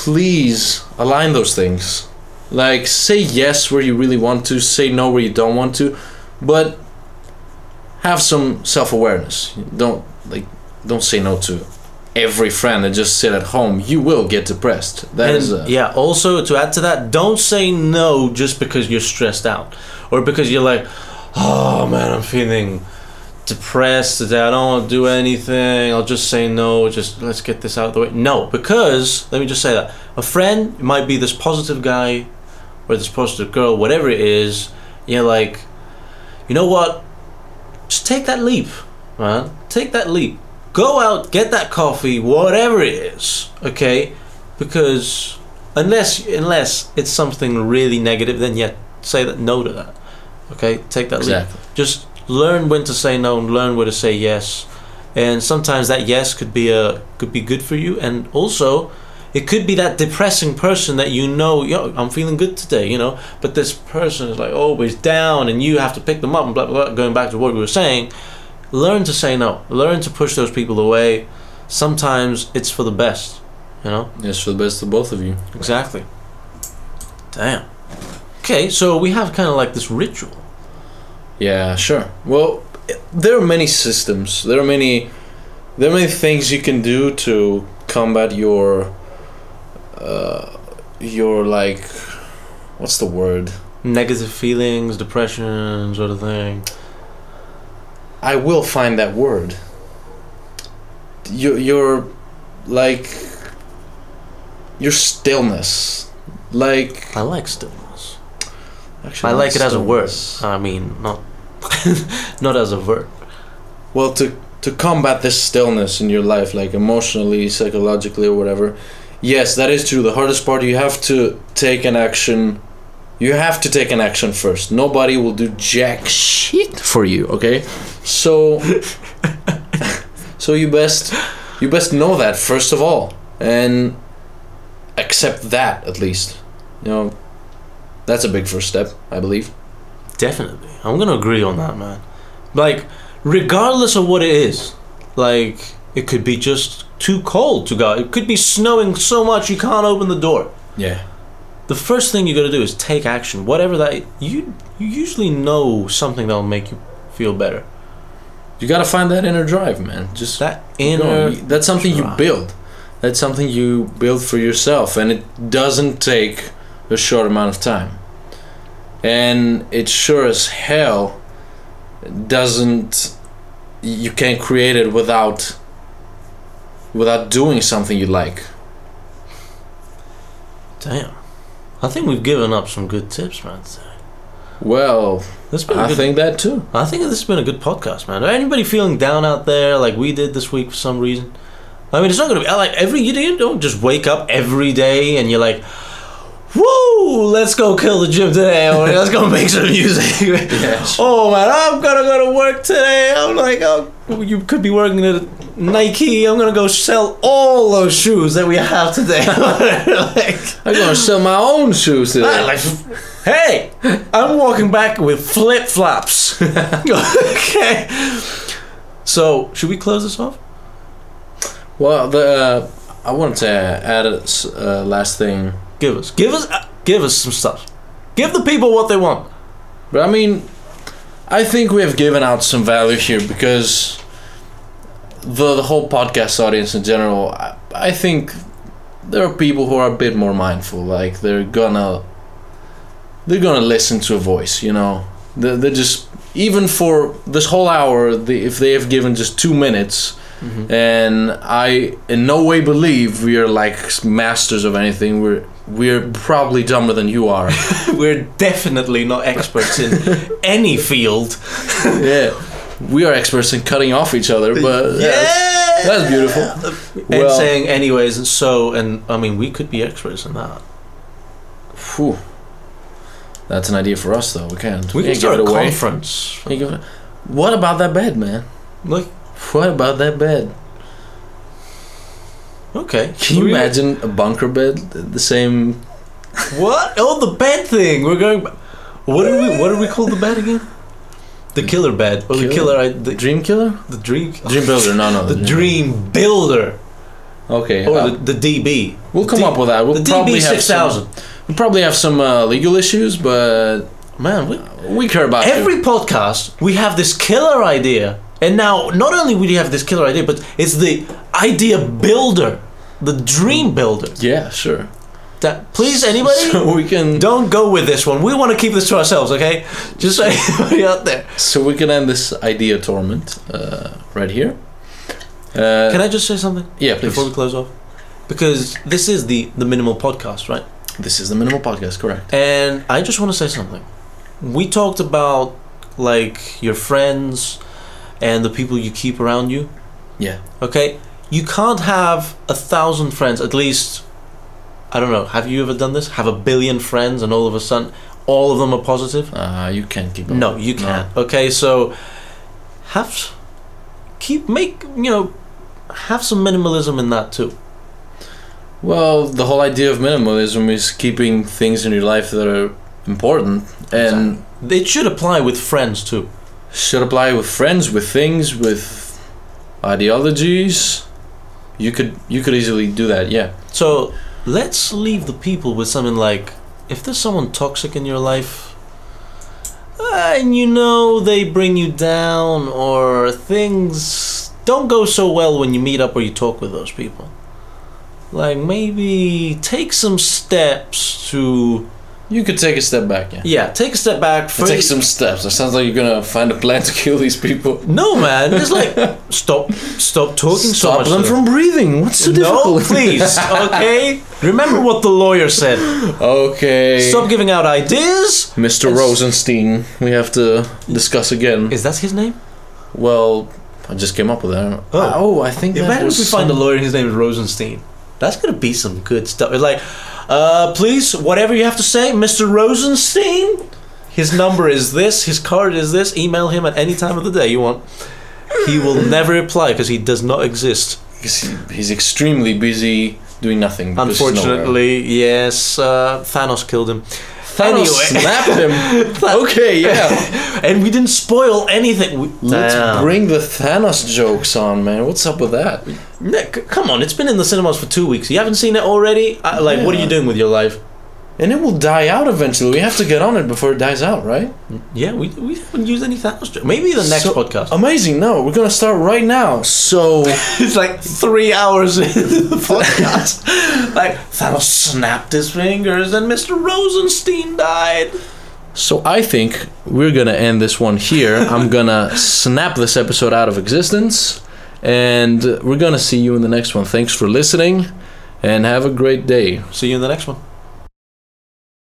please align those things. Like say yes where you really want to, say no where you don't want to, but have some self-awareness. Don't like don't say no to every friend and just sit at home. You will get depressed. That and is a, yeah, also to add to that, don't say no just because you're stressed out or because you're like, oh man, I'm feeling depressed today. I don't want to do anything. I'll just say no. Just let's get this out of the way. No, because let me just say that a friend might be this positive guy or this positive girl, whatever it is. You're like, you know what? Just take that leap, man. Take that leap. Go out, get that coffee, whatever it is. Okay, because unless unless it's something really negative, then yeah, say that no to that. Okay, take that leap just learn when to say no and learn where to say yes. And sometimes that yes could be a could be good for you. And also it could be that depressing person that you know yo i'm feeling good today you know but this person is like always down and you have to pick them up and blah blah blah going back to what we were saying. Learn to say no. Learn to push those people away. Sometimes it's for the best you know? It's for the best of both of you. exactly. Damn. Okay so we have kind of like this ritual Yeah, sure. Well, there are many systems. There are many, there are many things you can do to combat your, uh, your like, what's the word? negative feelings, depression, sort of thing. I will find that word. Your your, like, your stillness, like. I like stillness. Actually, I like it as a word. I mean, not not as a verb. Well, to to combat this stillness in your life, like emotionally, psychologically, or whatever. Yes, that is true. The hardest part, you have to take an action. You have to take an action first. Nobody will do jack shit for you. Okay, so so you best you best know that first of all, and accept that at least. You know, that's a big first step, I believe. Definitely. I'm gonna agree on that, man. Like, regardless of what it is, like, it could be just too cold to go. It could be snowing so much you can't open the door. Yeah. The first thing you gotta do is take action. Whatever that you you usually know something that'll make you feel better. You gotta find that inner drive, man. Just That inner going. That's something you build. That's something you build for yourself, and it doesn't take a short amount of time. And it sure as hell doesn't. You can't create it without. Without doing something you like. Damn. I think we've given up some good tips, man. today. Well, This been I good think that too. I think this has been a good podcast, man. Anybody feeling down out there like we did this week for some reason? I mean, it's not gonna be like every you don't just wake up every day and you're like, "Woo, let's go kill the gym today," "Let's go make some music." Yeah, Oh man, I'm gonna go to work today. I'm like, oh, you could be working at Nike. I'm gonna go sell all those shoes that we have today. like, I'm gonna sell my own shoes today. Ah, like, hey, I'm walking back with flip flops. okay. So, should we close this off? Well, the uh, I wanted to add a uh, last thing, Give us, give us, uh, give us some stuff. Give the people what they want. but I mean, I think we have given out some value here because the the whole podcast audience in general, I, I think there are people who are a bit more mindful. Like they're gonna they're gonna listen to a voice. You know, they're, they're just even for this whole hour. The, if they have given just two minutes. and I in no way believe we are like masters of anything. We're we're probably dumber than you are. We're definitely not experts in any field. yeah, we are experts in cutting off each other, but that's, that's beautiful. And Well- saying anyways and so, and I mean, we could be experts in that. Phew. That's an idea for us, though. We can't. We can can't start a give it away. conference. Can't give it- What about that bed, man? Like, What about that bed? Okay. Can you imagine a bunker bed? The same. What? Oh, the bed thing. We're going. What did we? What did we call the bed again? The killer bed or the Killer? I, the, Dream killer? the dream. Dream builder? No, no. The dream builder Okay. or uh, the, the DB. we'll come D- up with that. We'll the probably DB have some. We'll probably have some uh, legal issues, but Man, we, we care about you. every podcast we have this killer idea, and now not only we have this killer idea, but it's the idea builder, the dream builder. Yeah, sure. That please, anybody. So we can Don't go with this one. We want to keep this to ourselves, okay? Just so anybody out there. so we can end this idea torment uh, right here. Uh, Can I just say something yeah, please. before we close off? Because this is the the minimal podcast, right? This is the minimal podcast, correct? And I just want to say something. We talked about like your friends and the people you keep around you. Yeah. Okay, you can't have a thousand friends. At least, I don't know. Have you ever done this? Have a billion friends, and all of a sudden, all of them are positive. Uh, you can't keep. No, you can't. Okay, so have keep make you know have some minimalism in that too. Well, the whole idea of minimalism is keeping things in your life that are important and It should apply with friends too. should apply with friends, with things, with ideologies. You could you could easily do that. Yeah. So let's leave the people with something like if there's someone toxic in your life and you know they bring you down or things don't go so well when you meet up or you talk with those people. Like maybe take some steps to You could take a step back. Yeah. yeah, take a step back. Take some steps. It sounds like you're gonna find a plan to kill these people. No, man. It's like stop, stop talking so Stop much. them to from breathing. What's so No, difficult? please. Okay. Remember what the lawyer said. okay. Stop giving out ideas. Mr. Yes. Rosenstein. We have to discuss again. Is that his name? Well, I just came up with that. Oh. Oh, I think that Imagine if we find a some- lawyer. His name is Rosenstein. That's gonna be some good stuff. It's like, uh, please, whatever you have to say, Mr. Rosenstein. His number is this. His card is this. Email him at any time of the day you want. He will never reply because he does not exist. He, he's extremely busy doing nothing. Unfortunately, yes. Uh, Thanos killed him. Thanos Anyway. snapped him. okay, yeah. and we didn't spoil anything. We, Let's bring the Thanos jokes on, man. What's up with that? Nick, come on, it's been in the cinemas for two weeks. You haven't seen it already? Uh, like, what are you doing with your life? And it will die out eventually. We have to get on it before it dies out, right? Yeah, we, we haven't used any Thanos jokes. Maybe the next So- podcast. Amazing. No, we're gonna start right now. So it's like three hours into the podcast. like, Thanos snapped his fingers and Mr. Rosenstein died. So I think we're gonna end this one here. I'm gonna snap this episode out of existence, and we're gonna see you in the next one. Thanks for listening, and have a great day. See you in the next one.